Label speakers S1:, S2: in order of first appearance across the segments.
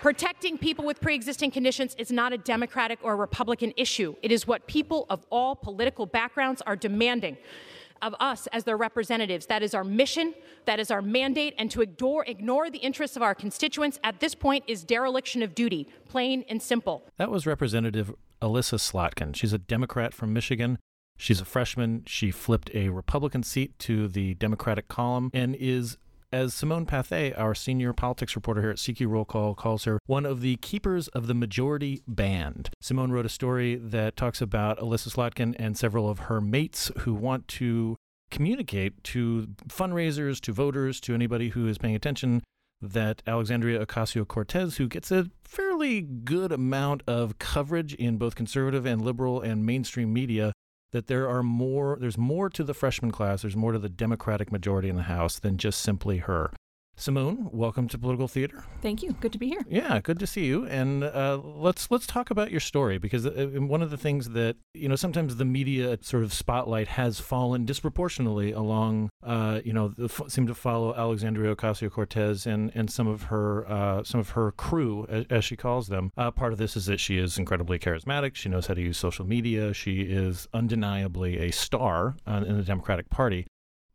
S1: protecting people with pre existing conditions is not a Democratic or Republican issue. It is what people of all political backgrounds are demanding of us as their representatives. That is our mission, that is our mandate, and to ignore, ignore the interests of our constituents at this point is dereliction of duty, plain and simple.
S2: That was Representative Elissa Slotkin. She's a Democrat from Michigan. She's a freshman. She flipped a Republican seat to the Democratic column and is as Simone Pathé, our senior politics reporter here at CQ Roll Call, calls her one of the keepers of the majority band. Simone wrote a story that talks about Elissa Slotkin and several of her mates who want to communicate to fundraisers, to voters, to anybody who is paying attention that Alexandria Ocasio Cortez, who gets a fairly good amount of coverage in both conservative and liberal and mainstream media, that there are more there's more to the freshman class there's more to the democratic majority in the house than just simply her Simone, welcome to Political Theater.
S3: Thank you. Good to be here.
S2: Yeah, good to see you. And uh, let's let's talk about your story because uh, one of the things that you know sometimes the media sort of spotlight has fallen disproportionately along. Uh, you know, the, f- seem to follow Alexandria Ocasio Cortez and and some of her uh, some of her crew, as, as she calls them. Uh, part of this is that she is incredibly charismatic. She knows how to use social media. She is undeniably a star uh, in the Democratic Party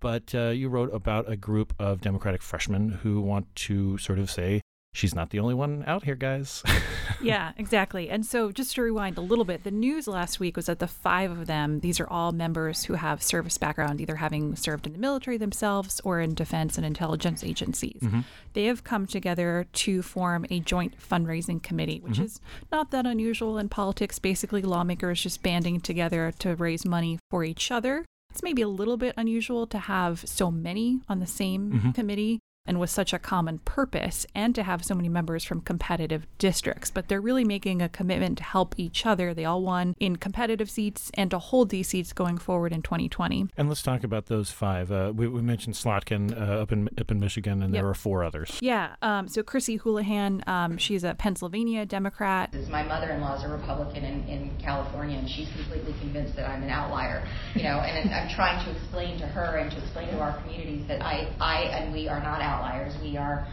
S2: but uh, you wrote about a group of Democratic freshmen who want to sort of say, she's not the only one out here, guys.
S3: yeah, exactly. And so, just to rewind a little bit, the news last week was that the five of them, these are all members who have service background, either having served in the military themselves or in defense and intelligence agencies. Mm-hmm. They have come together to form a joint fundraising committee, which mm-hmm. is not that unusual in politics. Basically, lawmakers just banding together to raise money for each other it's maybe a little bit unusual to have so many on the same mm-hmm. committee and with such a common purpose and to have so many members from competitive districts. But they're really making a commitment to help each other. They all won in competitive seats and to hold these seats going forward in 2020.
S2: And let's talk about those five. Uh, we, we, mentioned Slotkin uh, up in up in Michigan, and yep. there are four others.
S3: Yeah. Um, so Chrissy Houlahan, um, she's a Pennsylvania Democrat.
S4: My mother-in-law is a Republican in, in California, and she's completely convinced that I'm an outlier. You know, and I'm trying to explain to her and to explain to our communities that I, I and we are not outliers outliers. We are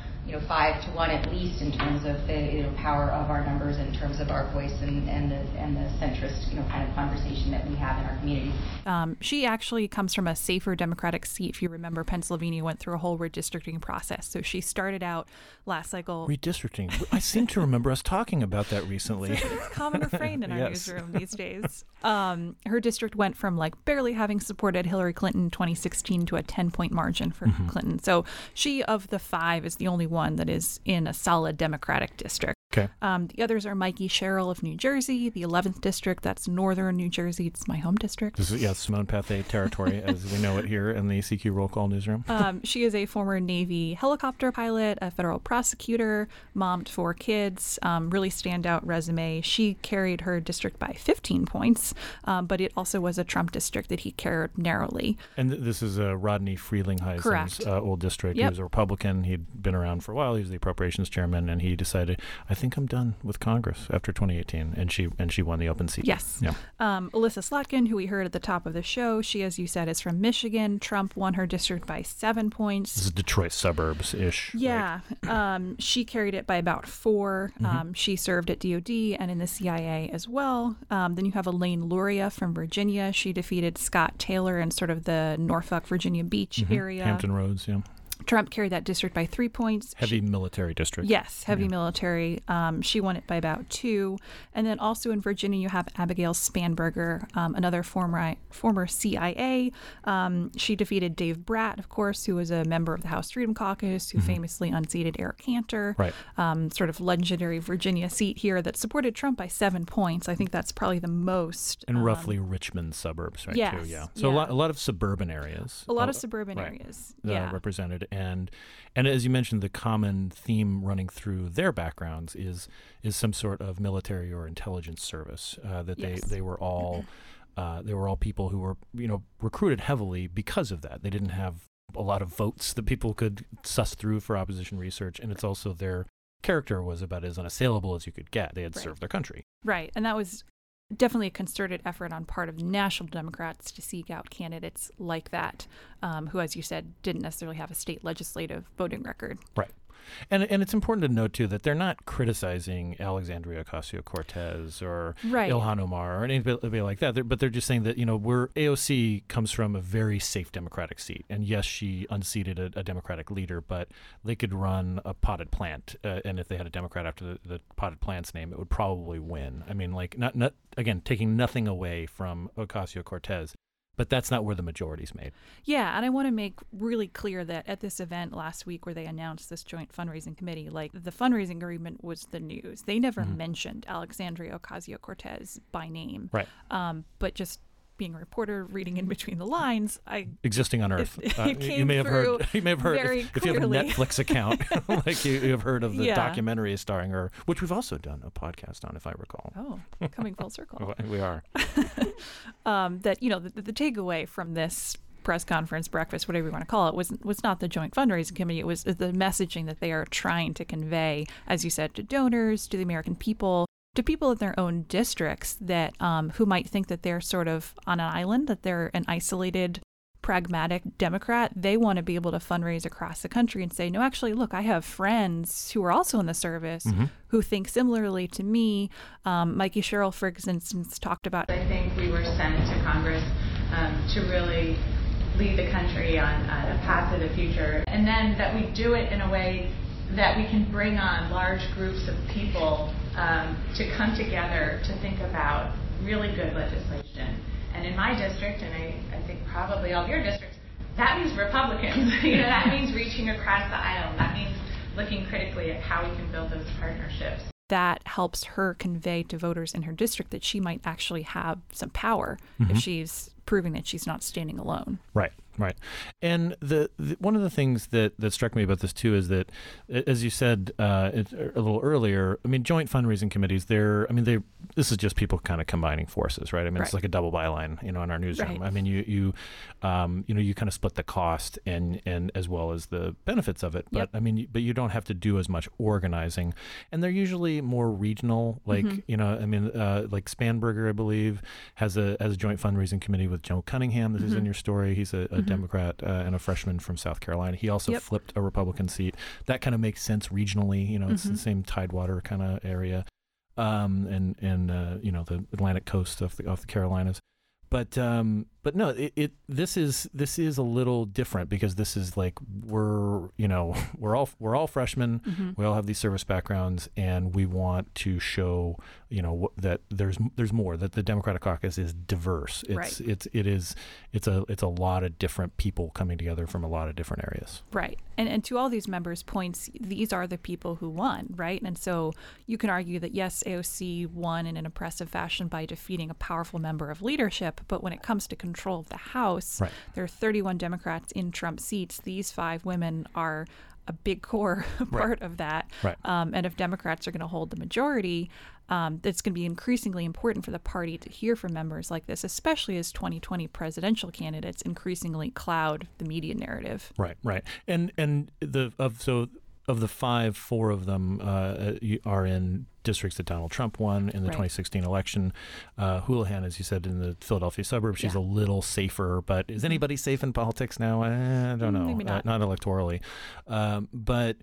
S4: five to one at least in terms of the you know, power of our numbers, in terms of our voice and, and the and the centrist you know kind of conversation that we have in our community.
S3: Um, she actually comes from a safer Democratic seat. If you remember, Pennsylvania went through a whole redistricting process. So she started out last cycle
S2: redistricting. I seem to remember us talking about that recently.
S3: it's a common refrain in our yes. newsroom these days. Um, her district went from like barely having supported Hillary Clinton in 2016 to a 10 point margin for mm-hmm. Clinton. So she of the five is the only one that is in a solid Democratic district.
S2: Okay.
S3: Um, the others are Mikey Sherrill of New Jersey, the 11th district. That's northern New Jersey. It's my home district.
S2: This is, yeah, Simone Pathé territory, as we know it here in the CQ Roll Call newsroom.
S3: Um, she is a former Navy helicopter pilot, a federal prosecutor, mom to four kids, um, really standout resume. She carried her district by 15 points, um, but it also was a Trump district that he carried narrowly.
S2: And th- this is uh, Rodney Frelinghuysen's uh, old district.
S3: Yep.
S2: He was a Republican. He'd been around for a while. He was the appropriations chairman, and he decided, I think I'm done with Congress after 2018, and she and she won the open seat.
S3: Yes.
S2: Yeah.
S3: Um, Elissa Slotkin, who we heard at the top of the show, she, as you said, is from Michigan. Trump won her district by seven points.
S2: This is Detroit suburbs ish.
S3: Yeah. um, she carried it by about 4 mm-hmm. um, she served at DoD and in the CIA as well. Um, then you have Elaine Luria from Virginia. She defeated Scott Taylor in sort of the Norfolk, Virginia Beach
S2: mm-hmm.
S3: area.
S2: Hampton Roads, yeah.
S3: Trump carried that district by three points.
S2: Heavy she, military district.
S3: Yes, heavy yeah. military. Um, she won it by about two. And then also in Virginia, you have Abigail Spanberger, um, another former former CIA. Um, she defeated Dave Brat, of course, who was a member of the House Freedom Caucus, who mm-hmm. famously unseated Eric Cantor.
S2: Right.
S3: Um, sort of legendary Virginia seat here that supported Trump by seven points. I think that's probably the most.
S2: And roughly um, Richmond suburbs, right?
S3: Yes,
S2: too, yeah. So
S3: yeah.
S2: a lot, a lot of suburban areas.
S3: A lot of suburban right, areas. Yeah.
S2: Uh, represented and and as you mentioned, the common theme running through their backgrounds is is some sort of military or intelligence service uh, that yes. they they were all. Uh, they were all people who were, you know, recruited heavily because of that. They didn't have a lot of votes that people could suss through for opposition research, and it's also their character was about as unassailable as you could get. They had right. served their country.
S3: Right, and that was definitely a concerted effort on part of national Democrats to seek out candidates like that, um, who, as you said, didn't necessarily have a state legislative voting record.
S2: Right. And and it's important to note too that they're not criticizing Alexandria Ocasio Cortez or
S3: right.
S2: Ilhan Omar or anybody like that. They're, but they're just saying that you know we're AOC comes from a very safe Democratic seat, and yes, she unseated a, a Democratic leader, but they could run a potted plant, uh, and if they had a Democrat after the, the potted plant's name, it would probably win. I mean, like not not again taking nothing away from Ocasio Cortez, but that's not where the majority's made.
S3: Yeah, and I want to make really clear that at this event last week where they announced this joint fundraising committee, like the fundraising agreement was the news. They never mm-hmm. mentioned Alexandria Ocasio Cortez by name.
S2: Right.
S3: Um, but just being a reporter, reading in between the lines, I
S2: existing on Earth.
S3: It, uh, you
S2: may
S3: have
S2: heard. You may have heard
S3: if,
S2: if, you have a Netflix account, like you, you, have heard of the
S3: yeah.
S2: documentary starring her, which we've also done a podcast on, if I recall.
S3: Oh, coming full circle.
S2: we are.
S3: um, that you know the, the takeaway from this press conference, breakfast, whatever you want to call it, was was not the joint fundraising committee. It was the messaging that they are trying to convey, as you said, to donors, to the American people, to people in their own districts that um, who might think that they're sort of on an island, that they're an isolated, pragmatic Democrat. They want to be able to fundraise across the country and say, no, actually, look, I have friends who are also in the service mm-hmm. who think similarly to me. Um, Mikey Sherrill, for instance, talked about.
S5: I think we were sent to Congress um, to really lead the country on, on a path to the future, and then that we do it in a way that we can bring on large groups of people um, to come together to think about really good legislation. And in my district, and I, I think probably all of your districts, that means Republicans. you know, that means reaching across the aisle. That means looking critically at how we can build those partnerships.
S3: That helps her convey to voters in her district that she might actually have some power mm-hmm. if she's proving that she's not standing alone.
S2: Right. Right, and the, the, one of the things that, that struck me about this too is that, as you said uh, a little earlier, I mean, joint fundraising committees. They're, I mean, they. This is just people kind of combining forces, right? I mean, right. it's like a double byline, you know, in our newsroom.
S3: Right.
S2: I mean, you you, um, you know, you kind of split the cost and and as well as the benefits of it. But
S3: yep.
S2: I mean, but you don't have to do as much organizing, and they're usually more regional. Like mm-hmm. you know, I mean, uh, like Spanberger, I believe, has a has a joint fundraising committee with Joe Cunningham. This mm-hmm. is in mm-hmm. your story. He's a, a mm-hmm. Democrat uh, and a freshman from South Carolina. He also
S3: yep.
S2: flipped a Republican seat. That kind of makes sense regionally. You know, it's mm-hmm. the same Tidewater kind of area, um, and and uh, you know the Atlantic coast of the of the Carolinas. But um, but no, it, it this is this is a little different because this is like we're you know we're all we're all freshmen.
S3: Mm-hmm.
S2: We all have these service backgrounds, and we want to show you know that there's there's more that the Democratic Caucus is diverse. It's
S3: right.
S2: it's it is it's a it's a lot of different people coming together from a lot of different areas.
S3: Right, and and to all these members' points, these are the people who won, right? And so you can argue that yes, AOC won in an impressive fashion by defeating a powerful member of leadership, but when it comes to control of the House.
S2: Right.
S3: There are 31 Democrats in Trump seats. These five women are a big core part
S2: right.
S3: of that.
S2: Right.
S3: Um, and if Democrats are going to hold the majority, um, it's going to be increasingly important for the party to hear from members like this, especially as 2020 presidential candidates increasingly cloud the media narrative.
S2: Right, right, and and the of so of the five, four of them uh, are in districts that Donald Trump won in the
S3: right.
S2: 2016 election. Uh, Houlahan, as you said, in the Philadelphia suburb, she's
S3: yeah.
S2: a little safer. But is mm-hmm. anybody safe in politics now? I don't
S3: mm,
S2: know.
S3: Maybe not.
S2: Uh, not electorally. Um, but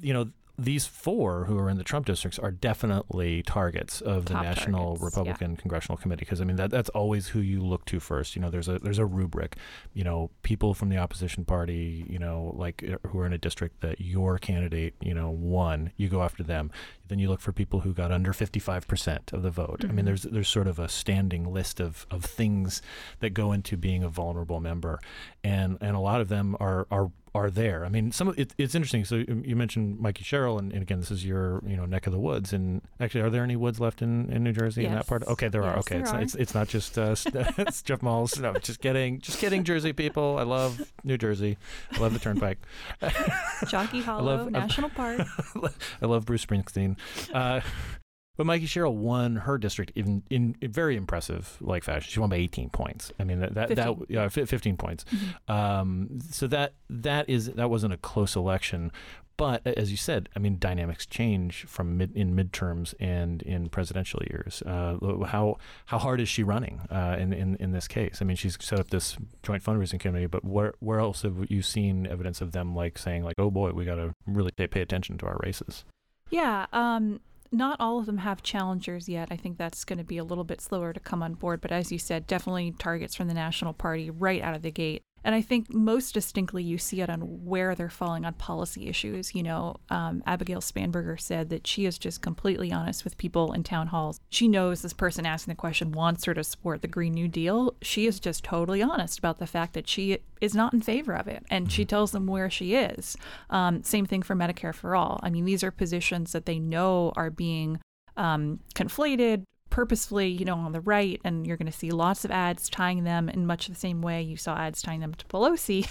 S2: you know these four who are in the Trump districts are definitely targets of the
S3: Top
S2: National
S3: targets,
S2: Republican Congressional Committee because I mean that that's always who you look to first. You know, there's a there's a rubric. You know, people from the opposition party, you know, like who are in a district that your candidate, you know, won, you go after them. Then you look for people who got under 55% of the vote. I mean,
S3: Mhm.
S2: there's there's sort of a standing list of of things that go into being a vulnerable member, and and a lot of them are are are there. I mean, some of it, it's interesting. So you you mentioned Mikey Sherrill, and, and again, this is your you know neck of the woods. And actually, are there any woods left in, in New Jersey in that part?
S3: Yes.
S2: Okay, there are. Okay,
S3: there
S2: it's,
S3: are.
S2: it's it's not just uh, it's Jeff Malls. No, just kidding, just kidding, Jersey people. I love New Jersey. I love the Turnpike.
S3: Jockey Hollow
S2: love-
S3: National Park.
S2: I love Bruce Springsteen. Uh, but Mikey Sherrill won her district in, in, in very impressive like fashion. She won by 18 points. I mean that that, that
S3: 15.
S2: yeah, 15 points. Um, so that that is that wasn't a close election. But as you said, I mean, dynamics change from mid, in midterms and in presidential years. Uh, how how hard is she running uh, in, in in this case? I mean, she's set up this joint fundraising committee, but where where else have you seen evidence of them like saying like, oh boy, we got to really pay, pay attention to our races?
S3: Yeah, um, not all of them have challengers yet. I think that's going to be a little bit slower to come on board. But as you said, definitely targets from the National Party right out of the gate. And I think most distinctly you see it on where they're falling on policy issues. You know, um, Abigail Spanberger said that she is just completely honest with people in town halls. She knows this person asking the question wants her to support the Green New Deal. She is just totally honest about the fact that she is not in favor of it. And she tells them where she is. Um, same thing for Medicare for All. I mean, these are positions that they know are being um, conflated purposefully, you know, on the right, and you're going to see lots of ads tying them in much the same way you saw ads tying them to Pelosi.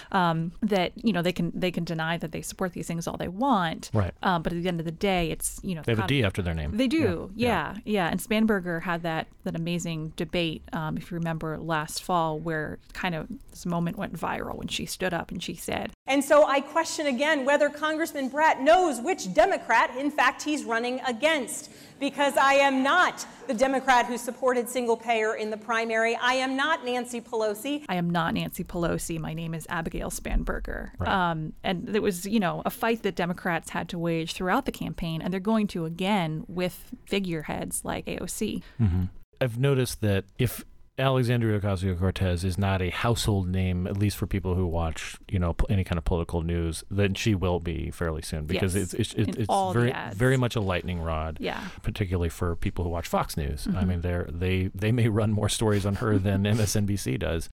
S3: um, that you know they can they can deny that they support these things all they want,
S2: Right.
S3: Um, but at the end of the day, it's you know
S2: They have a
S3: con-
S2: after their name.
S3: They do, yeah, yeah. And Spanberger had that that amazing debate, um, if you remember last fall, where kind of this moment went viral when she stood up and she said,
S6: And so I question again whether Congressman Brat knows which Democrat, in fact, he's running against. Because I am not the Democrat who supported single payer in the primary. I am not Nancy Pelosi.
S3: I am not Nancy Pelosi. My name is Abigail Spanberger.
S6: Right.
S3: Um, and it was, you know, a fight that Democrats had to wage throughout the campaign, and they're going to again with figureheads like AOC.
S2: hmm I've noticed that if Alexandria Ocasio Cortez is not a household name, at least for people who watch, you know, any kind of political news, then she will be fairly soon because
S3: Yes,
S2: it's it's, it's, it's very very much a lightning rod.
S3: Yeah.
S2: particularly for people who watch Fox News. I
S3: Mhm.
S2: mean, they they they may run more stories on her than MSNBC does.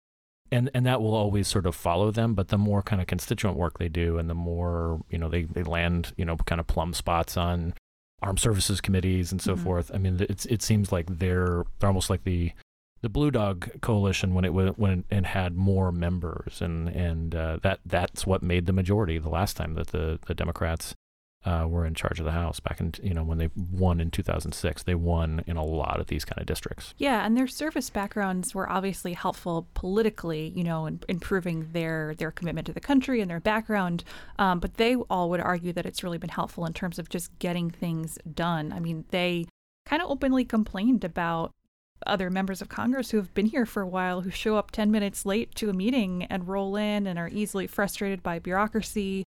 S2: And, and that will always sort of follow them, but the more kind of constituent work they do, and the more you know they, they land you know kind of plum spots on armed services committees and so
S3: Mhm.
S2: forth. I mean, it's it seems like they're they're almost like the the Blue Dog Coalition when it when it had more members, and and uh, that that's what made the majority the last time that the the Democrats uh, were in charge of the House back in you know when they won in 2006. They won in a lot of these kind of districts.
S3: Yeah, and their service backgrounds were obviously helpful politically, you know, in improving their their commitment to the country and their background. Um, but they all would argue that it's really been helpful in terms of just getting things done. I mean, they kind of openly complained about other members of Congress who have been here for a while who show up 10 minutes late to a meeting and roll in and are easily frustrated by bureaucracy.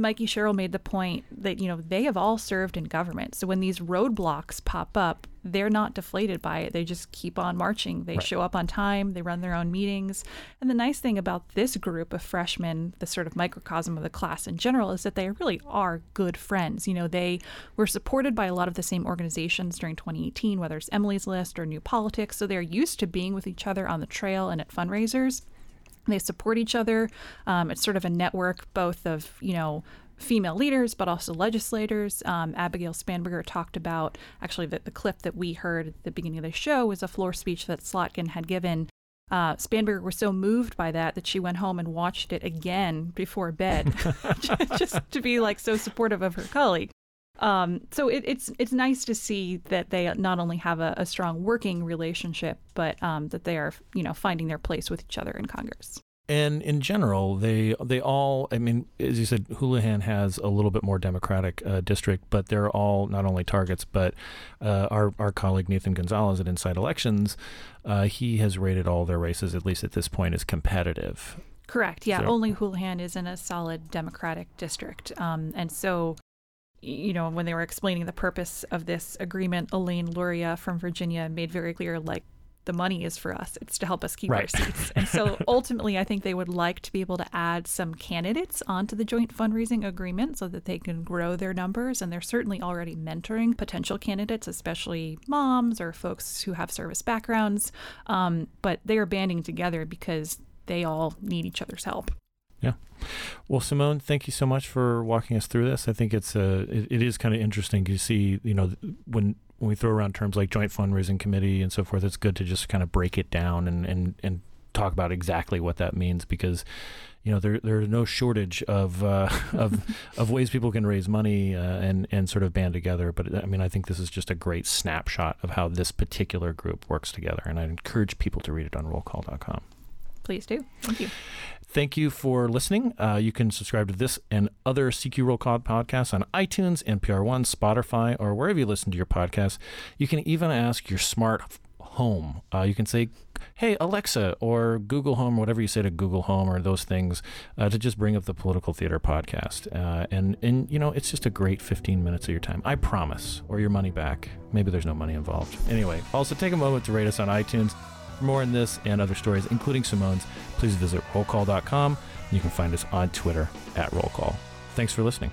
S3: Mikey Sherrill made the point that, you know, they have all served in government. So when these roadblocks pop up, they're not deflated by it. They just keep on marching. They
S2: Right.
S3: show up on time, they run their own meetings. And the nice thing about this group of freshmen, the sort of microcosm of the class in general, is that they really are good friends. You know, they were supported by a lot of the same organizations during 2018, whether it's Emily's List or New Politics. So they're used to being with each other on the trail and at fundraisers. They support each other. Um, it's sort of a network, both of you know female leaders, but also legislators. Um, Abigail Spanberger talked about actually the, the clip that we heard at the beginning of the show was a floor speech that Slotkin had given. Uh, Spanberger was so moved by that that she went home and watched it again before bed, just to be like so supportive of her colleague. Um, so it, it's it's nice to see that they not only have a, a strong working relationship, but um, that they are you know finding their place with each other in Congress.
S2: And in general, they they all. I mean, as you said, Houlahan has a little bit more Democratic uh, district, but they're all not only targets. But uh, our our colleague Nathan Gonzalez at Inside Elections, uh, he has rated all their races, at least at this point, as competitive.
S3: Correct. Yeah.
S2: So-
S3: Only Houlahan is in a solid Democratic district, um, and so you know, when they were explaining the purpose of this agreement, Elaine Luria from Virginia made very clear, like, the money is for us. It's to help us keep right. our seats. And so ultimately, I think they would like to be able to add some candidates onto the joint fundraising agreement so that they can grow their numbers. And they're certainly already mentoring potential candidates, especially moms or folks who have service backgrounds. Um, but they are banding together because they all need each other's help.
S2: Yeah. Well, Simone, thank you so much for walking us through this. I think it's a it, it is kind of interesting to see, you know, when when we throw around terms like joint fundraising committee and so forth, it's good to just kind of break it down and and and talk about exactly what that means because you know there there's no shortage of uh, of of ways people can raise money uh, and and sort of band together. But I mean, I think this is just a great snapshot of how this particular group works together, and I encourage people to read it on rollcall.com.
S3: Please do. Thank you.
S2: Thank you for listening. Uh, you can subscribe to this and other CQ Roll Call podcasts on iTunes, NPR One, Spotify, or wherever you listen to your podcasts. You can even ask your smart home. Uh, you can say, "Hey Alexa" or Google Home, whatever you say to Google Home or those things, uh, to just bring up the Political Theater podcast. Uh, and and you know, it's just a great 15 minutes of your time. I promise, or your money back. Maybe there's no money involved. Anyway, also take a moment to rate us on iTunes. For more on this and other stories, including Simone's, please visit rollcall.com. You can find us on Twitter at rollcall. Thanks for listening.